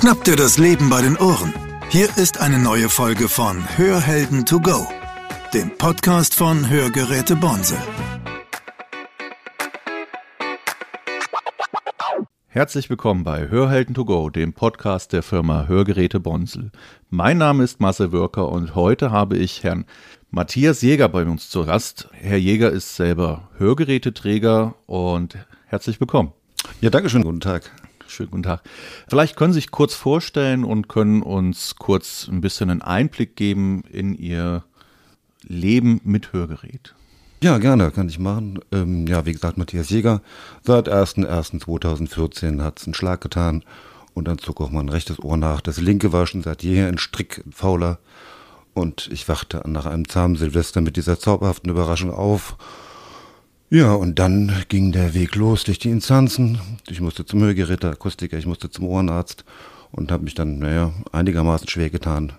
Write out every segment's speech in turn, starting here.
Schnapp dir das Leben bei den Ohren. Hier ist eine neue Folge von Hörhelden to go, dem Podcast von Hörgeräte Bonse. Herzlich willkommen bei Hörhelden to go, dem Podcast der Firma Hörgeräte Bonsel. Mein Name ist Marcel Wörker und heute habe ich Herrn Matthias Jäger bei uns zu Gast. Herr Jäger ist selber Hörgeräteträger und herzlich willkommen. Ja, danke schön. Guten Tag. Schönen guten Tag. Vielleicht können Sie sich kurz vorstellen und können uns kurz ein bisschen einen Einblick geben in Ihr Leben mit Hörgerät. Ja, gerne, kann ich machen. Ähm, ja, wie gesagt, Matthias Jäger. Seit 1.1.2014 hat es einen Schlag getan und dann zog auch mein rechtes Ohr nach. Das linke war schon seit jeher ein Strick fauler und ich wachte nach einem zahmen Silvester mit dieser zauberhaften Überraschung auf. Ja, und dann ging der Weg los durch die Instanzen. Ich musste zum Hörgerät, Akustiker, ich musste zum Ohrenarzt und habe mich dann, naja, einigermaßen schwer getan,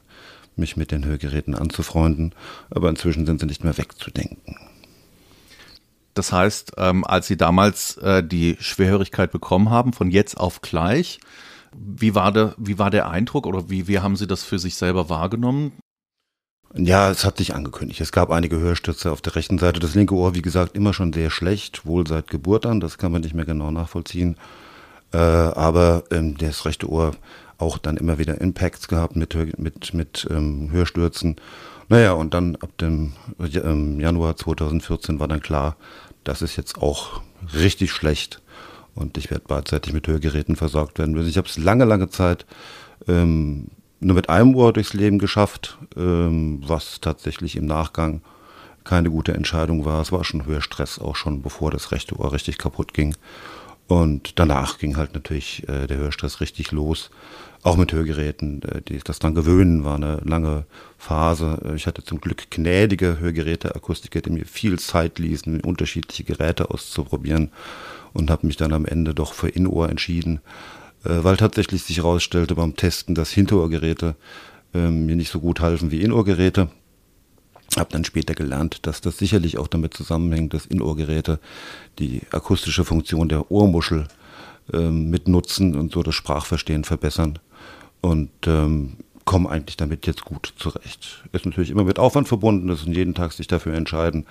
mich mit den Hörgeräten anzufreunden. Aber inzwischen sind sie nicht mehr wegzudenken. Das heißt, ähm, als Sie damals äh, die Schwerhörigkeit bekommen haben, von jetzt auf gleich, wie war der, wie war der Eindruck oder wie, wie haben Sie das für sich selber wahrgenommen? Ja, es hat sich angekündigt. Es gab einige Hörstürze auf der rechten Seite. Das linke Ohr, wie gesagt, immer schon sehr schlecht, wohl seit Geburt an. Das kann man nicht mehr genau nachvollziehen. Äh, aber ähm, das rechte Ohr auch dann immer wieder Impacts gehabt mit, mit, mit ähm, Hörstürzen. Naja, und dann ab dem ähm, Januar 2014 war dann klar, das ist jetzt auch richtig schlecht und ich werde beidseitig mit Hörgeräten versorgt werden müssen. Ich habe es lange, lange Zeit ähm, nur mit einem Ohr durchs Leben geschafft, ähm, was tatsächlich im Nachgang keine gute Entscheidung war. Es war schon Hörstress, auch schon bevor das rechte Ohr richtig kaputt ging. Und danach ging halt natürlich äh, der Hörstress richtig los auch mit Hörgeräten. Äh, die, das dran gewöhnen war eine lange Phase. Äh, ich hatte zum Glück gnädige Hörgeräte, Akustiker, die mir viel Zeit ließen, unterschiedliche Geräte auszuprobieren und habe mich dann am Ende doch für Innohr entschieden, weil tatsächlich sich herausstellte beim Testen, dass Hinterohrgeräte mir nicht so gut halfen wie Inohrgeräte. Habe dann später gelernt, dass das sicherlich auch damit zusammenhängt, dass Inohrgeräte die akustische Funktion der Ohrmuschel ähm, mitnutzen und so das Sprachverstehen verbessern und ähm, komme eigentlich damit jetzt gut zurecht. Ist natürlich immer mit Aufwand verbunden, das ist jeden Tag sich dafür entscheiden,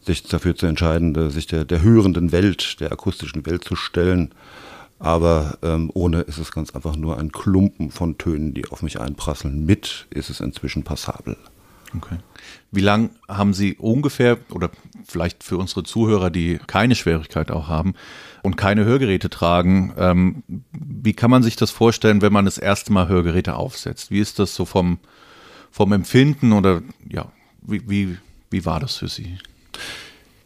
sich dafür zu entscheiden, äh, sich der, der hörenden Welt, der akustischen Welt zu stellen. Aber ähm, ohne ist es ganz einfach nur ein Klumpen von Tönen, die auf mich einprasseln. Mit ist es inzwischen passabel. Okay. Wie lang haben Sie ungefähr, oder vielleicht für unsere Zuhörer, die keine Schwierigkeit auch haben und keine Hörgeräte tragen, ähm, wie kann man sich das vorstellen, wenn man das erste Mal Hörgeräte aufsetzt? Wie ist das so vom, vom Empfinden oder ja, wie, wie, wie war das für Sie?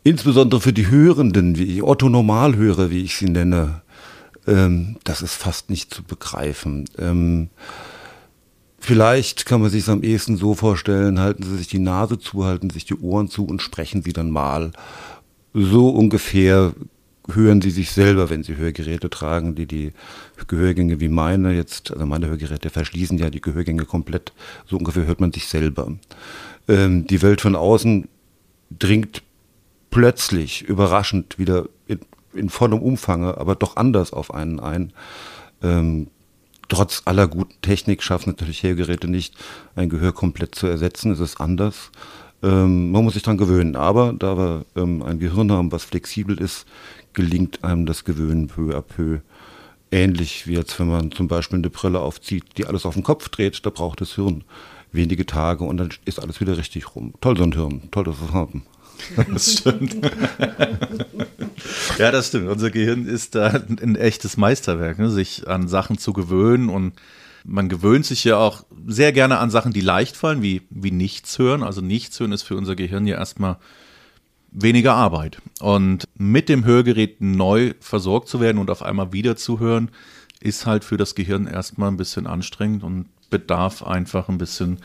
Insbesondere für die Hörenden, wie Otto Normalhörer, wie ich sie nenne, ähm, das ist fast nicht zu begreifen. Ähm, Vielleicht kann man sich es am ehesten so vorstellen, halten Sie sich die Nase zu, halten sich die Ohren zu und sprechen Sie dann mal. So ungefähr hören Sie sich selber, wenn Sie Hörgeräte tragen, die die Gehörgänge wie meine jetzt, also meine Hörgeräte verschließen ja die Gehörgänge komplett. So ungefähr hört man sich selber. Ähm, die Welt von außen dringt plötzlich, überraschend wieder in, in vollem Umfange, aber doch anders auf einen ein. Ähm, trotz aller guten Technik schaffen natürlich Hörgeräte nicht, ein Gehör komplett zu ersetzen. Es ist anders. Ähm, man muss sich daran gewöhnen. Aber da wir ähm, ein Gehirn haben, was flexibel ist, gelingt einem das Gewöhnen peu à peu. Ähnlich wie als wenn man zum Beispiel eine Brille aufzieht, die alles auf den Kopf dreht, da braucht das Hirn wenige Tage und dann ist alles wieder richtig rum. Toll so ein Hirn, toll das haben. Das stimmt. ja, das stimmt. Unser Gehirn ist da ein echtes Meisterwerk, ne? sich an Sachen zu gewöhnen und man gewöhnt sich ja auch sehr gerne an Sachen, die leicht fallen, wie, wie nichts hören. Also nichts hören ist für unser Gehirn ja erstmal weniger Arbeit. Und mit dem Hörgerät neu versorgt zu werden und auf einmal wieder zu hören, ist halt für das Gehirn erstmal ein bisschen anstrengend und bedarf einfach ein bisschen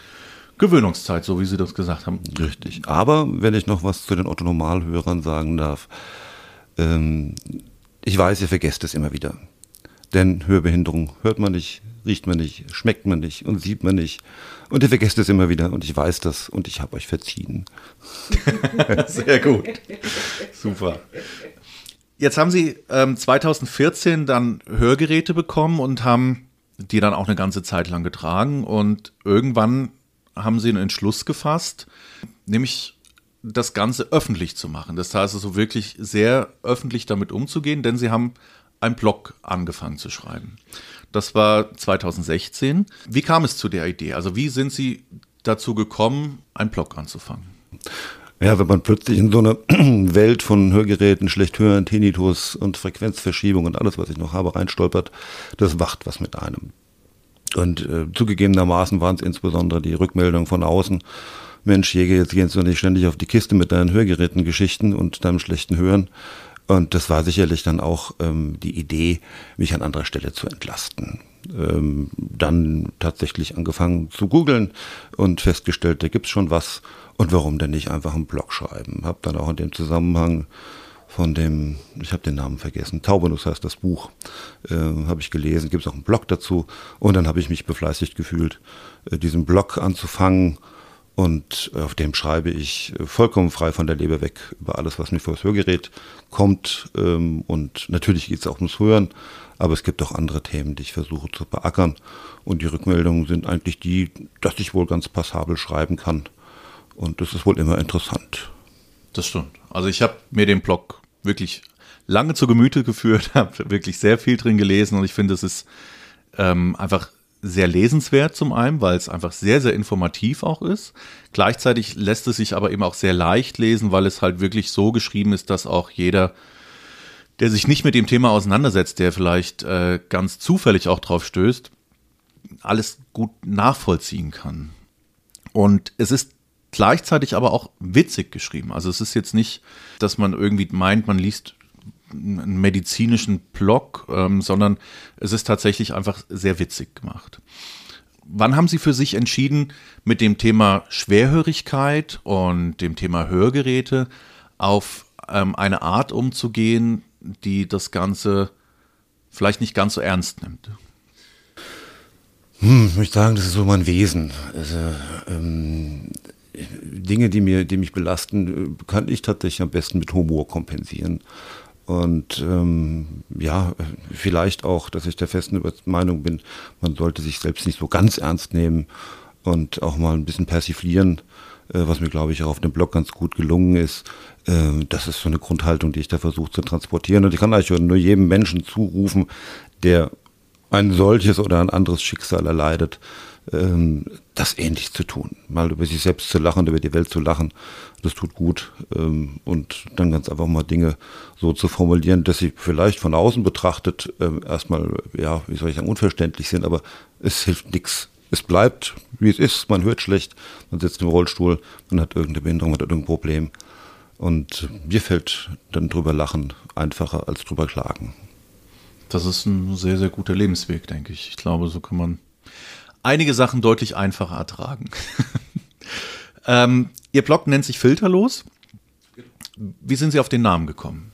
Gewöhnungszeit, so wie Sie das gesagt haben. Richtig. Aber wenn ich noch was zu den Otto-Normalhörern sagen darf, ähm, ich weiß, ihr vergesst es immer wieder. Denn Hörbehinderung hört man nicht, riecht man nicht, schmeckt man nicht und sieht man nicht. Und ihr vergesst es immer wieder und ich weiß das und ich habe euch verziehen. Sehr gut. Super. Jetzt haben Sie ähm, 2014 dann Hörgeräte bekommen und haben die dann auch eine ganze Zeit lang getragen und irgendwann haben sie einen Entschluss gefasst, nämlich das Ganze öffentlich zu machen. Das heißt also wirklich sehr öffentlich damit umzugehen, denn sie haben einen Blog angefangen zu schreiben. Das war 2016. Wie kam es zu der Idee? Also wie sind Sie dazu gekommen, einen Blog anzufangen? Ja, wenn man plötzlich in so eine Welt von Hörgeräten, schlecht hören, Tinnitus und Frequenzverschiebung und alles, was ich noch habe, reinstolpert, das wacht was mit einem. Und äh, zugegebenermaßen waren es insbesondere die Rückmeldungen von außen. Mensch, Jäger, jetzt gehst du nicht ständig auf die Kiste mit deinen Hörgeräten-Geschichten und deinem schlechten Hören. Und das war sicherlich dann auch ähm, die Idee, mich an anderer Stelle zu entlasten. Ähm, dann tatsächlich angefangen zu googeln und festgestellt, da gibt's schon was und warum denn nicht einfach einen Blog schreiben? Hab dann auch in dem Zusammenhang von dem, ich habe den Namen vergessen, Taubenus heißt das Buch, äh, habe ich gelesen, gibt es auch einen Blog dazu. Und dann habe ich mich befleißigt gefühlt, äh, diesen Blog anzufangen. Und auf dem schreibe ich äh, vollkommen frei von der Leber weg über alles, was mir vor das Hörgerät kommt. Ähm, und natürlich geht es auch ums Hören, aber es gibt auch andere Themen, die ich versuche zu beackern. Und die Rückmeldungen sind eigentlich die, dass ich wohl ganz passabel schreiben kann und das ist wohl immer interessant. Das stimmt. Also ich habe mir den Blog wirklich lange zu Gemüte geführt, habe wirklich sehr viel drin gelesen und ich finde, es ist ähm, einfach sehr lesenswert zum einen, weil es einfach sehr, sehr informativ auch ist. Gleichzeitig lässt es sich aber eben auch sehr leicht lesen, weil es halt wirklich so geschrieben ist, dass auch jeder, der sich nicht mit dem Thema auseinandersetzt, der vielleicht äh, ganz zufällig auch drauf stößt, alles gut nachvollziehen kann. Und es ist gleichzeitig aber auch witzig geschrieben. Also es ist jetzt nicht, dass man irgendwie meint, man liest einen medizinischen Blog, ähm, sondern es ist tatsächlich einfach sehr witzig gemacht. Wann haben Sie für sich entschieden, mit dem Thema Schwerhörigkeit und dem Thema Hörgeräte auf ähm, eine Art umzugehen, die das Ganze vielleicht nicht ganz so ernst nimmt? Hm, ich möchte sagen, das ist so mein Wesen. Also, ähm, Dinge, die, mir, die mich belasten, äh, kann ich tatsächlich am besten mit Humor kompensieren. Und ähm, ja, vielleicht auch, dass ich der festen Meinung bin, man sollte sich selbst nicht so ganz ernst nehmen und auch mal ein bisschen persiflieren, äh, was mir, glaube ich, auch auf dem Blog ganz gut gelungen ist. Äh, das ist so eine Grundhaltung, die ich da versuche zu transportieren. Und ich kann eigentlich nur jedem Menschen zurufen, der ein solches oder ein anderes Schicksal erleidet, ähm, das ähnlich zu tun. Mal über sich selbst zu lachen, über die Welt zu lachen, das tut gut. Ähm, und dann ganz einfach mal Dinge so zu formulieren, dass sie vielleicht von außen betrachtet ähm, erstmal, ja, wie soll ich sagen, unverständlich sind, aber es hilft nichts. Es bleibt, wie es ist, man hört schlecht, man sitzt im Rollstuhl, man hat irgendeine Behinderung, man hat irgendein Problem. Und mir fällt dann drüber lachen einfacher als drüber klagen. Das ist ein sehr, sehr guter Lebensweg, denke ich. Ich glaube, so kann man einige Sachen deutlich einfacher ertragen. ähm, Ihr Blog nennt sich Filterlos. Wie sind Sie auf den Namen gekommen?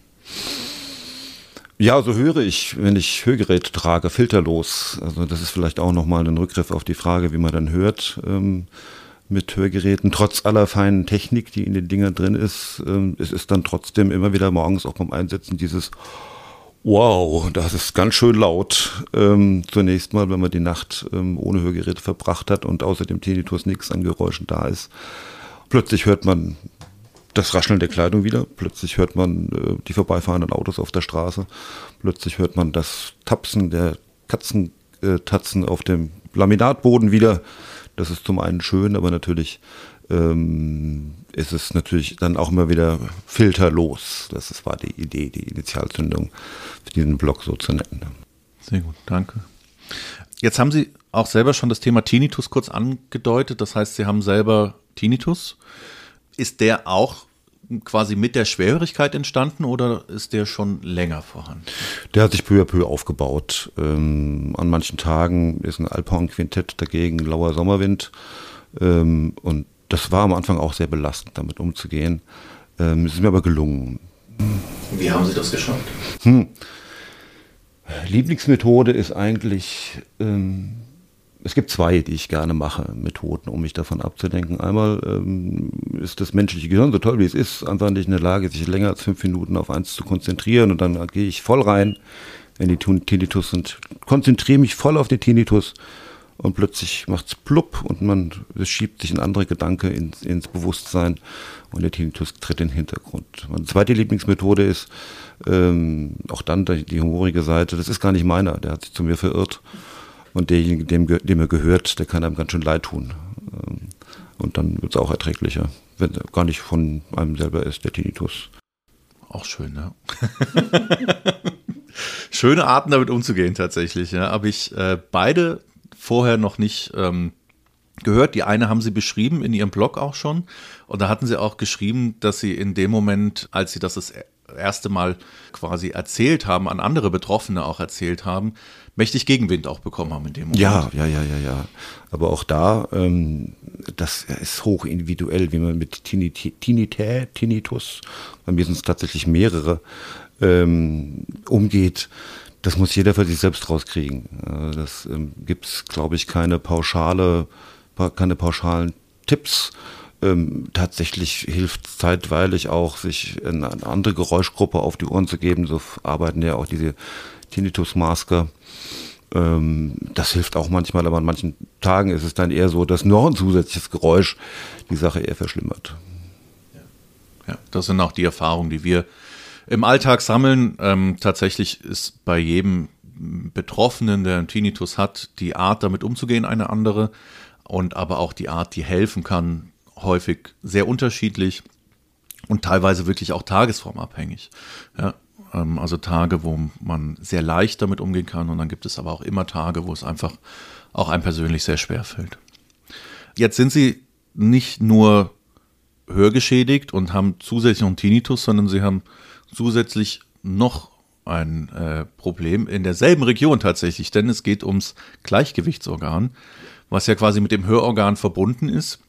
Ja, so höre ich, wenn ich Hörgerät trage, filterlos. Also das ist vielleicht auch nochmal ein Rückgriff auf die Frage, wie man dann hört ähm, mit Hörgeräten. Trotz aller feinen Technik, die in den Dingern drin ist, ähm, es ist dann trotzdem immer wieder morgens auch beim Einsetzen dieses Wow, das ist ganz schön laut. Ähm, zunächst mal, wenn man die Nacht ähm, ohne Hörgeräte verbracht hat und außer dem Tinnitus nichts an Geräuschen da ist. Plötzlich hört man das Rascheln der Kleidung wieder. Plötzlich hört man äh, die vorbeifahrenden Autos auf der Straße. Plötzlich hört man das Tapsen der Katzentatzen äh, auf dem Laminatboden wieder. Das ist zum einen schön, aber natürlich ähm, ist es natürlich dann auch immer wieder filterlos. Das war die Idee, die Initialzündung für diesen Blog so zu nennen. Sehr gut, danke. Jetzt haben Sie auch selber schon das Thema Tinnitus kurz angedeutet. Das heißt, Sie haben selber Tinnitus. Ist der auch quasi mit der Schwerhörigkeit entstanden oder ist der schon länger vorhanden? Der hat sich peu à peu aufgebaut. Ähm, an manchen Tagen ist ein Alphorn-Quintett dagegen, lauer Sommerwind. Ähm, und das war am Anfang auch sehr belastend, damit umzugehen. Ähm, es ist mir aber gelungen. Wie haben Sie das geschafft? Hm. Lieblingsmethode ist eigentlich, ähm, es gibt zwei, die ich gerne mache, Methoden, um mich davon abzudenken. Einmal ähm, ist das menschliche Gehirn, so toll wie es ist, einfach nicht in der Lage, sich länger als fünf Minuten auf eins zu konzentrieren und dann gehe ich voll rein in die Tinnitus und konzentriere mich voll auf den Tinnitus und plötzlich macht es plupp und man schiebt sich ein anderer Gedanke ins, ins Bewusstsein und der Tinnitus tritt in den Hintergrund. Meine zweite Lieblingsmethode ist ähm, auch dann die, die humorige Seite. Das ist gar nicht meiner, der hat sich zu mir verirrt und derjenige, dem, dem er gehört, der kann einem ganz schön leid tun. Ähm, und dann wird es auch erträglicher, wenn er gar nicht von einem selber ist, der Tinnitus. Auch schön, ne? Schöne Arten damit umzugehen tatsächlich. Ja. Habe ich äh, beide vorher noch nicht ähm, gehört. Die eine haben sie beschrieben in ihrem Blog auch schon. Und da hatten sie auch geschrieben, dass sie in dem Moment, als sie das das erste Mal quasi erzählt haben, an andere Betroffene auch erzählt haben, mächtig Gegenwind auch bekommen haben in dem Moment. Ja, ja, ja, ja, ja. Aber auch da, ähm, das ist hoch individuell, wie man mit Tinnitus, Tinnitus, bei mir sind es tatsächlich mehrere, ähm, umgeht das muss jeder für sich selbst rauskriegen. Äh, das ähm, gibt es, glaube ich, keine pauschale, keine pauschalen Tipps. Ähm, tatsächlich hilft zeitweilig auch, sich eine andere Geräuschgruppe auf die Ohren zu geben. So arbeiten ja auch diese Tinnitus-Masker. Ähm, das hilft auch manchmal, aber an manchen Tagen ist es dann eher so, dass noch ein zusätzliches Geräusch die Sache eher verschlimmert. Ja, das sind auch die Erfahrungen, die wir im Alltag sammeln. Ähm, tatsächlich ist bei jedem Betroffenen, der einen Tinnitus hat, die Art damit umzugehen eine andere und aber auch die Art, die helfen kann, häufig sehr unterschiedlich und teilweise wirklich auch tagesformabhängig. Ja, ähm, also Tage, wo man sehr leicht damit umgehen kann und dann gibt es aber auch immer Tage, wo es einfach auch einem persönlich sehr schwer fällt. Jetzt sind Sie nicht nur hörgeschädigt und haben zusätzlich noch einen Tinnitus, sondern Sie haben zusätzlich noch ein äh, Problem in derselben Region tatsächlich, denn es geht ums Gleichgewichtsorgan, was ja quasi mit dem Hörorgan verbunden ist.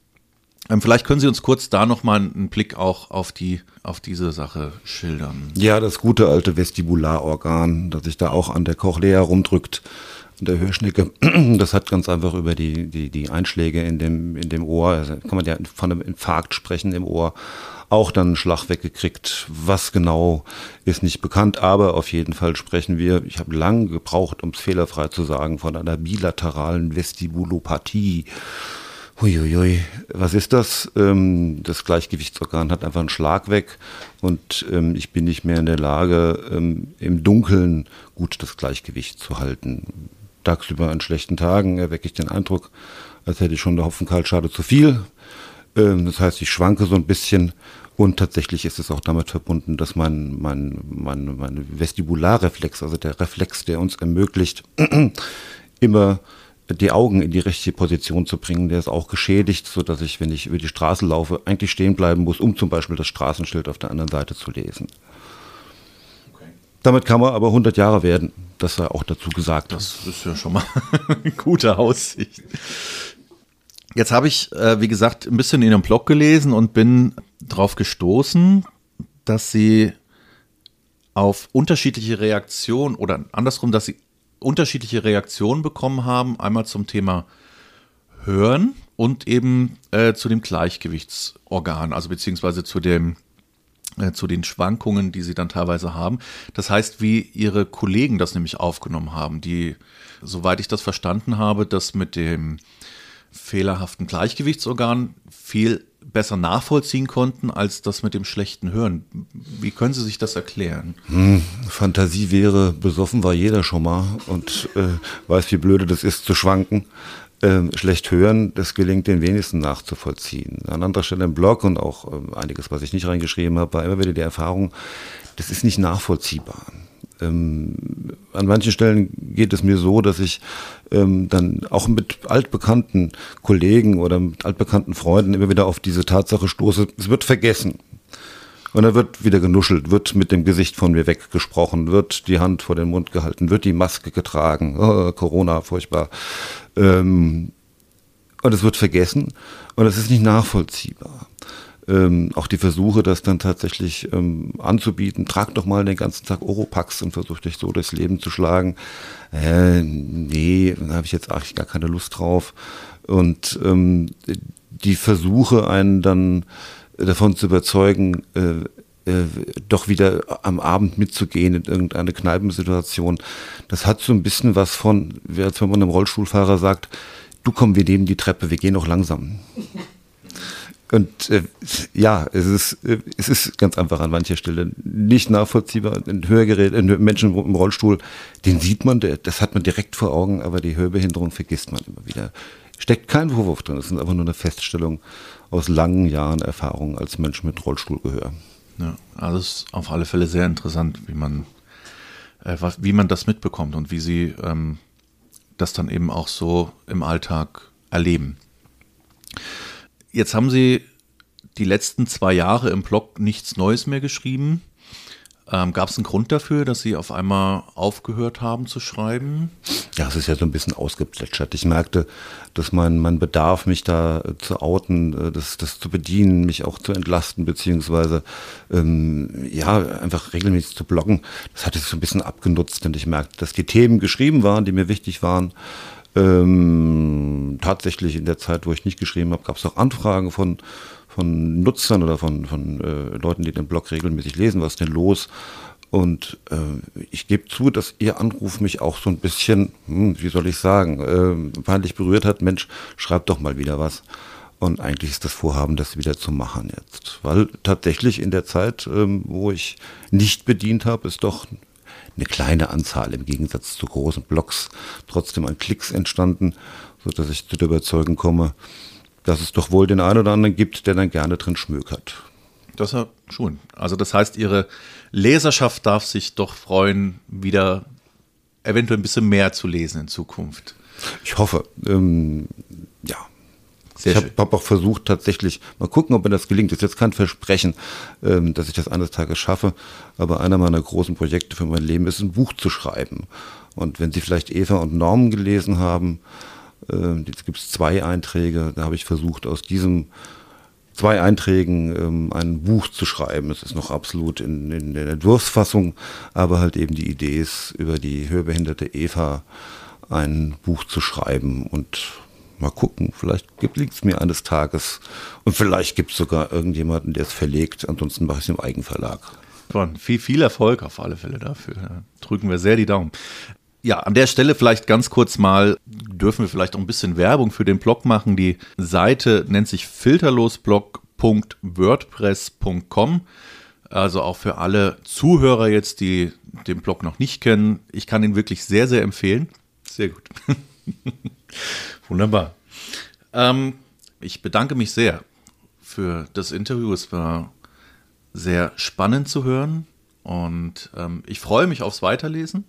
Ähm, vielleicht können Sie uns kurz da nochmal einen Blick auch auf, die, auf diese Sache schildern. Ja, das gute alte Vestibularorgan, das sich da auch an der Cochlea rumdrückt, an der Hörschnecke, das hat ganz einfach über die, die, die Einschläge in dem, in dem Ohr, also kann man ja von einem Infarkt sprechen im Ohr, auch dann einen Schlag weggekriegt. Was genau ist nicht bekannt, aber auf jeden Fall sprechen wir, ich habe lange gebraucht, um es fehlerfrei zu sagen, von einer bilateralen Vestibulopathie. Huiuiui, was ist das? Ähm, das Gleichgewichtsorgan hat einfach einen Schlag weg und ähm, ich bin nicht mehr in der Lage, ähm, im Dunkeln gut das Gleichgewicht zu halten. Tagsüber an schlechten Tagen erwecke ich den Eindruck, als hätte ich schon der Hopfenkaltschale zu viel. Ähm, das heißt, ich schwanke so ein bisschen und tatsächlich ist es auch damit verbunden, dass mein, mein, mein, mein Vestibularreflex, also der Reflex, der uns ermöglicht, immer die Augen in die richtige Position zu bringen, der ist auch geschädigt, so dass ich, wenn ich über die Straße laufe, eigentlich stehen bleiben muss, um zum Beispiel das Straßenschild auf der anderen Seite zu lesen. Okay. Damit kann man aber 100 Jahre werden, das sei auch dazu gesagt. Das ist ja schon mal eine gute Aussicht. Jetzt habe ich, äh, wie gesagt, ein bisschen in Ihrem Blog gelesen und bin darauf gestoßen, dass Sie auf unterschiedliche Reaktionen oder andersrum, dass Sie unterschiedliche Reaktionen bekommen haben. Einmal zum Thema Hören und eben äh, zu dem Gleichgewichtsorgan, also beziehungsweise zu dem äh, zu den Schwankungen, die sie dann teilweise haben. Das heißt, wie ihre Kollegen das nämlich aufgenommen haben, die, soweit ich das verstanden habe, das mit dem fehlerhaften Gleichgewichtsorgan viel besser nachvollziehen konnten als das mit dem schlechten Hören. Wie können Sie sich das erklären? Hm, Fantasie wäre, besoffen war jeder schon mal und äh, weiß, wie blöde das ist zu schwanken. Ähm, schlecht hören, das gelingt den wenigsten nachzuvollziehen. An anderer Stelle im Blog und auch äh, einiges, was ich nicht reingeschrieben habe, war immer wieder die Erfahrung, das ist nicht nachvollziehbar. Ähm, an manchen Stellen geht es mir so, dass ich ähm, dann auch mit altbekannten Kollegen oder mit altbekannten Freunden immer wieder auf diese Tatsache stoße, es wird vergessen. Und dann wird wieder genuschelt, wird mit dem Gesicht von mir weggesprochen, wird die Hand vor den Mund gehalten, wird die Maske getragen, oh, Corona, furchtbar. Ähm, und es wird vergessen und es ist nicht nachvollziehbar ähm, auch die Versuche, das dann tatsächlich ähm, anzubieten, trag doch mal den ganzen Tag Oropax und versuch dich so durchs Leben zu schlagen. Äh, nee, da habe ich jetzt eigentlich gar keine Lust drauf. Und ähm, die Versuche, einen dann davon zu überzeugen, äh, äh, doch wieder am Abend mitzugehen in irgendeine Kneipensituation. Das hat so ein bisschen was von, als wenn man einem Rollstuhlfahrer sagt, du komm, wir nehmen die Treppe, wir gehen noch langsam. Und äh, ja, es ist, äh, es ist ganz einfach an mancher Stelle nicht nachvollziehbar. Ein Hörgerät, ein Menschen im Rollstuhl, den sieht man, das hat man direkt vor Augen, aber die Hörbehinderung vergisst man immer wieder. Steckt kein Vorwurf drin, es ist einfach nur eine Feststellung aus langen Jahren Erfahrung als Mensch mit Rollstuhlgehör. Ja, es ist auf alle Fälle sehr interessant, wie man, äh, was, wie man das mitbekommt und wie sie ähm, das dann eben auch so im Alltag erleben. Jetzt haben Sie die letzten zwei Jahre im Blog nichts Neues mehr geschrieben. Ähm, Gab es einen Grund dafür, dass Sie auf einmal aufgehört haben zu schreiben? Ja, es ist ja so ein bisschen ausgeplätschert. Ich merkte, dass mein, mein Bedarf, mich da äh, zu outen, äh, das, das zu bedienen, mich auch zu entlasten, beziehungsweise ähm, ja, einfach regelmäßig zu bloggen, das hatte sich so ein bisschen abgenutzt und ich merkte, dass die Themen geschrieben waren, die mir wichtig waren. Ähm, tatsächlich in der Zeit, wo ich nicht geschrieben habe, gab es auch Anfragen von von Nutzern oder von, von äh, Leuten, die den Blog regelmäßig lesen, was ist denn los? Und äh, ich gebe zu, dass Ihr Anruf mich auch so ein bisschen, hm, wie soll ich sagen, äh, peinlich berührt hat. Mensch, schreibt doch mal wieder was. Und eigentlich ist das Vorhaben, das wieder zu machen jetzt. Weil tatsächlich in der Zeit, ähm, wo ich nicht bedient habe, ist doch eine kleine Anzahl im Gegensatz zu großen Blogs trotzdem an Klicks entstanden, sodass ich zu der Überzeugung komme, dass es doch wohl den einen oder anderen gibt, der dann gerne drin schmökert. Das ja schon. Also das heißt, Ihre Leserschaft darf sich doch freuen, wieder eventuell ein bisschen mehr zu lesen in Zukunft. Ich hoffe. Ähm, ja. Sehr ich habe hab auch versucht, tatsächlich, mal gucken, ob mir das gelingt. Das ist jetzt kein Versprechen, ähm, dass ich das eines Tages schaffe, aber einer meiner großen Projekte für mein Leben ist, ein Buch zu schreiben. Und wenn Sie vielleicht Eva und Norman gelesen haben, äh, jetzt gibt es zwei Einträge. Da habe ich versucht, aus diesen zwei Einträgen ähm, ein Buch zu schreiben. Es ist noch absolut in, in der Entwurfsfassung, aber halt eben die Idee ist, über die hörbehinderte Eva ein Buch zu schreiben und mal gucken, vielleicht gelingt es mir eines Tages und vielleicht gibt es sogar irgendjemanden, der es verlegt, ansonsten mache ich es im Eigenverlag. Viel, viel Erfolg auf alle Fälle dafür. drücken wir sehr die Daumen. Ja, an der Stelle vielleicht ganz kurz mal, dürfen wir vielleicht auch ein bisschen Werbung für den Blog machen. Die Seite nennt sich filterlosblog.wordpress.com. Also auch für alle Zuhörer jetzt, die den Blog noch nicht kennen. Ich kann ihn wirklich sehr, sehr empfehlen. Sehr gut. Wunderbar. Ähm, ich bedanke mich sehr für das Interview. Es war sehr spannend zu hören und ähm, ich freue mich aufs Weiterlesen.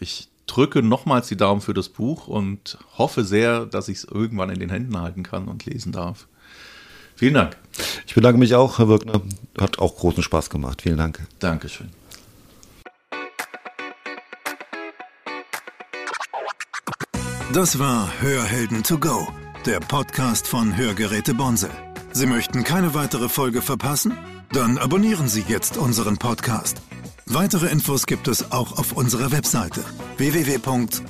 Ich drücke nochmals die Daumen für das Buch und hoffe sehr, dass ich es irgendwann in den Händen halten kann und lesen darf. Vielen Dank. Ich bedanke mich auch, Herr Wirkner. Hat auch großen Spaß gemacht. Vielen Dank. Dankeschön. Das war Hörhelden to go, der Podcast von Hörgeräte Bonsel. Sie möchten keine weitere Folge verpassen? Dann abonnieren Sie jetzt unseren Podcast. Weitere Infos gibt es auch auf unserer Webseite www.bonsel.de.